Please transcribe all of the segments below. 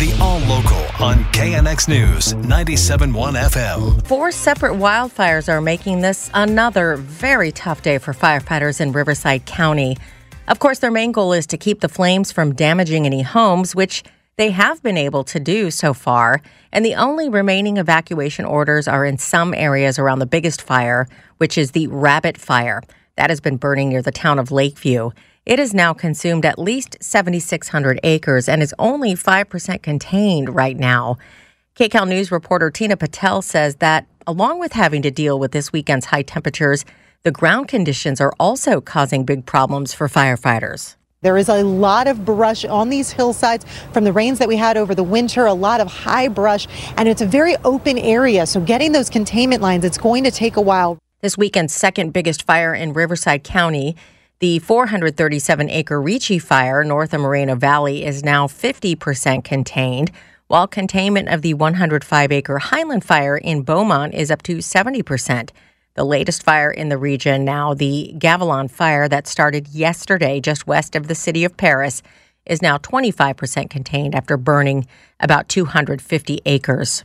The All Local on KNX News 97.1 FM. Four separate wildfires are making this another very tough day for firefighters in Riverside County. Of course, their main goal is to keep the flames from damaging any homes, which they have been able to do so far. And the only remaining evacuation orders are in some areas around the biggest fire, which is the Rabbit Fire. That has been burning near the town of Lakeview. It has now consumed at least 7,600 acres and is only 5% contained right now. KCAL News reporter Tina Patel says that, along with having to deal with this weekend's high temperatures, the ground conditions are also causing big problems for firefighters. There is a lot of brush on these hillsides from the rains that we had over the winter, a lot of high brush, and it's a very open area. So getting those containment lines, it's going to take a while. This weekend's second biggest fire in Riverside County, the 437 acre Reche fire north of Moreno Valley, is now 50% contained, while containment of the 105 acre Highland fire in Beaumont is up to 70%. The latest fire in the region now, the Gavilan fire that started yesterday just west of the city of Perris, is now 25% contained after burning about 250 acres.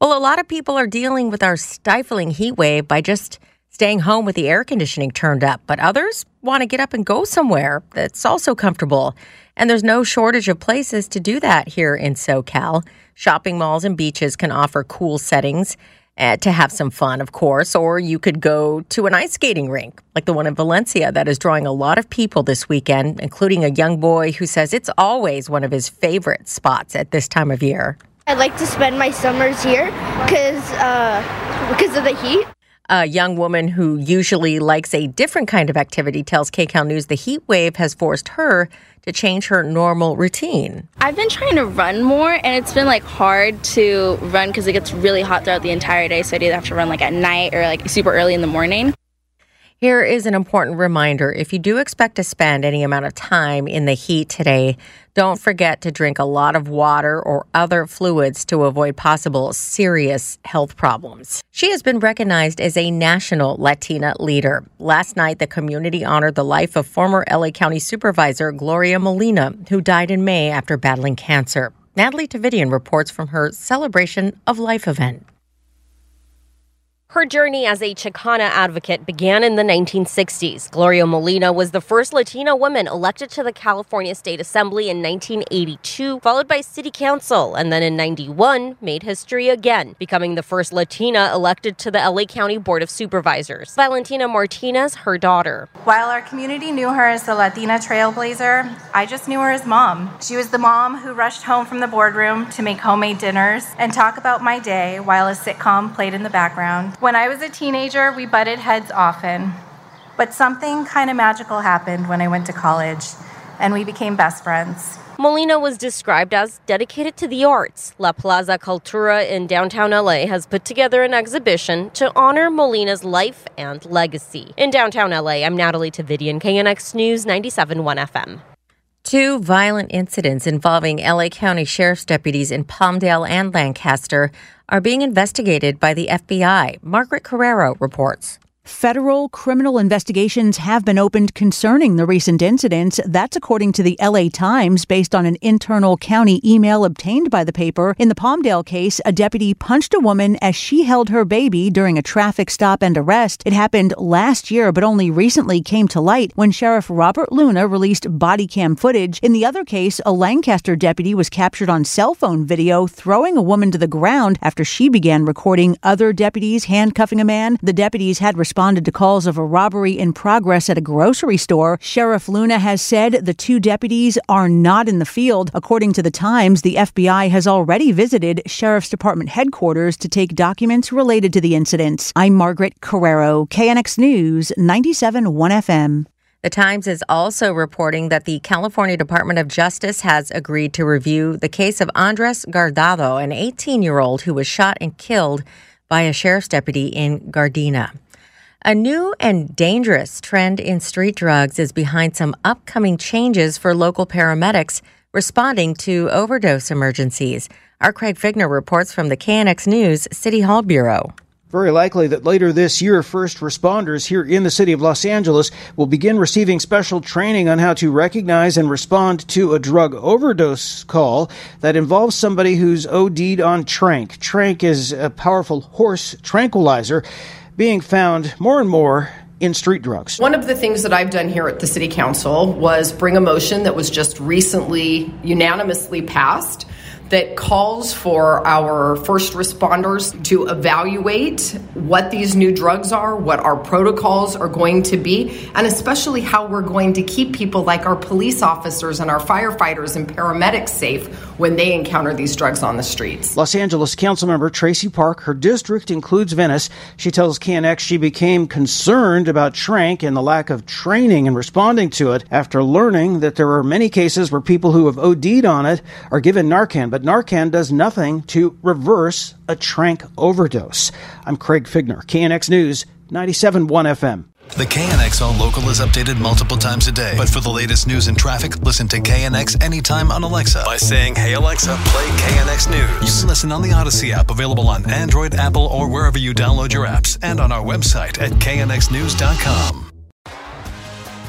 Well, a lot of people are dealing with our stifling heat wave by just staying home with the air conditioning turned up, but others want to get up and go somewhere that's also comfortable. And there's no shortage of places to do that here in SoCal. Shopping malls and beaches can offer cool settings uh, to have some fun, of course, or you could go to an ice skating rink like the one in Valencia that is drawing a lot of people this weekend, including a young boy who says it's always one of his favorite spots at this time of year. I like to spend my summers here because uh, because of the heat. A young woman who usually likes a different kind of activity tells KCAL News the heat wave has forced her to change her normal routine. I've been trying to run more and it's been like hard to run because it gets really hot throughout the entire day. So I either have to run like at night or like super early in the morning. Here is an important reminder. If you do expect to spend any amount of time in the heat today, don't forget to drink a lot of water or other fluids to avoid possible serious health problems. She has been recognized as a national Latina leader. Last night, the community honored the life of former LA County Supervisor Gloria Molina, who died in May after battling cancer. Natalie Tavidian reports from her Celebration of Life event. Her journey as a Chicana advocate began in the 1960s. Gloria Molina was the first Latina woman elected to the California State Assembly in 1982, followed by City Council, and then in 91 made history again, becoming the first Latina elected to the LA County Board of Supervisors. Valentina Martinez, her daughter. While our community knew her as the Latina trailblazer, I just knew her as mom. She was the mom who rushed home from the boardroom to make homemade dinners and talk about my day while a sitcom played in the background. When I was a teenager, we butted heads often. But something kind of magical happened when I went to college, and we became best friends. Molina was described as dedicated to the arts. La Plaza Cultura in downtown LA has put together an exhibition to honor Molina's life and legacy. In downtown LA, I'm Natalie Tavidian, KNX News 97.1 FM. Two violent incidents involving LA County Sheriff's deputies in Palmdale and Lancaster are being investigated by the FBI. Margaret Carrero reports. Federal criminal investigations have been opened concerning the recent incidents. That's according to the LA Times, based on an internal county email obtained by the paper. In the Palmdale case, a deputy punched a woman as she held her baby during a traffic stop and arrest. It happened last year, but only recently came to light when Sheriff Robert Luna released body cam footage. In the other case, a Lancaster deputy was captured on cell phone video throwing a woman to the ground after she began recording other deputies handcuffing a man. The deputies had responded responded to calls of a robbery in progress at a grocery store. Sheriff Luna has said the two deputies are not in the field. According to the Times, the FBI has already visited Sheriff's Department headquarters to take documents related to the incidents. I'm Margaret Carrero, KNX News, 97.1 FM. The Times is also reporting that the California Department of Justice has agreed to review the case of Andres Guardado, an 18 year old who was shot and killed by a sheriff's deputy in Gardena. A new and dangerous trend in street drugs is behind some upcoming changes for local paramedics responding to overdose emergencies. Our Craig Fiegener reports from the KNX News City Hall Bureau. Very likely that later this year, first responders here in the city of Los Angeles will begin receiving special training on how to recognize and respond to a drug overdose call that involves somebody who's OD'd on Tranq. Tranq is a powerful horse tranquilizer being found more and more in street drugs. One of the things that I've done here at the City Council was bring a motion that was just recently unanimously passed that calls for our first responders to evaluate what these new drugs are, what our protocols are going to be, and especially how we're going to keep people like our police officers and our firefighters and paramedics safe when they encounter these drugs on the streets. Los Angeles Councilmember Traci Park, her district includes Venice. She tells KNX she became concerned about Tranq and the lack of training in responding to it after learning that there are many cases where people who have OD'd on it are given Narcan, but Narcan does nothing to reverse a tranq overdose. I'm Craig Fiegener, KNX News, 97.1 FM. The KNX All Local is updated multiple times a day. But for the latest news and traffic, listen to KNX anytime on Alexa by saying, Hey Alexa, play KNX News. You can listen on the Audacy app, available on Android, Apple, or wherever you download your apps, and on our website at knxnews.com.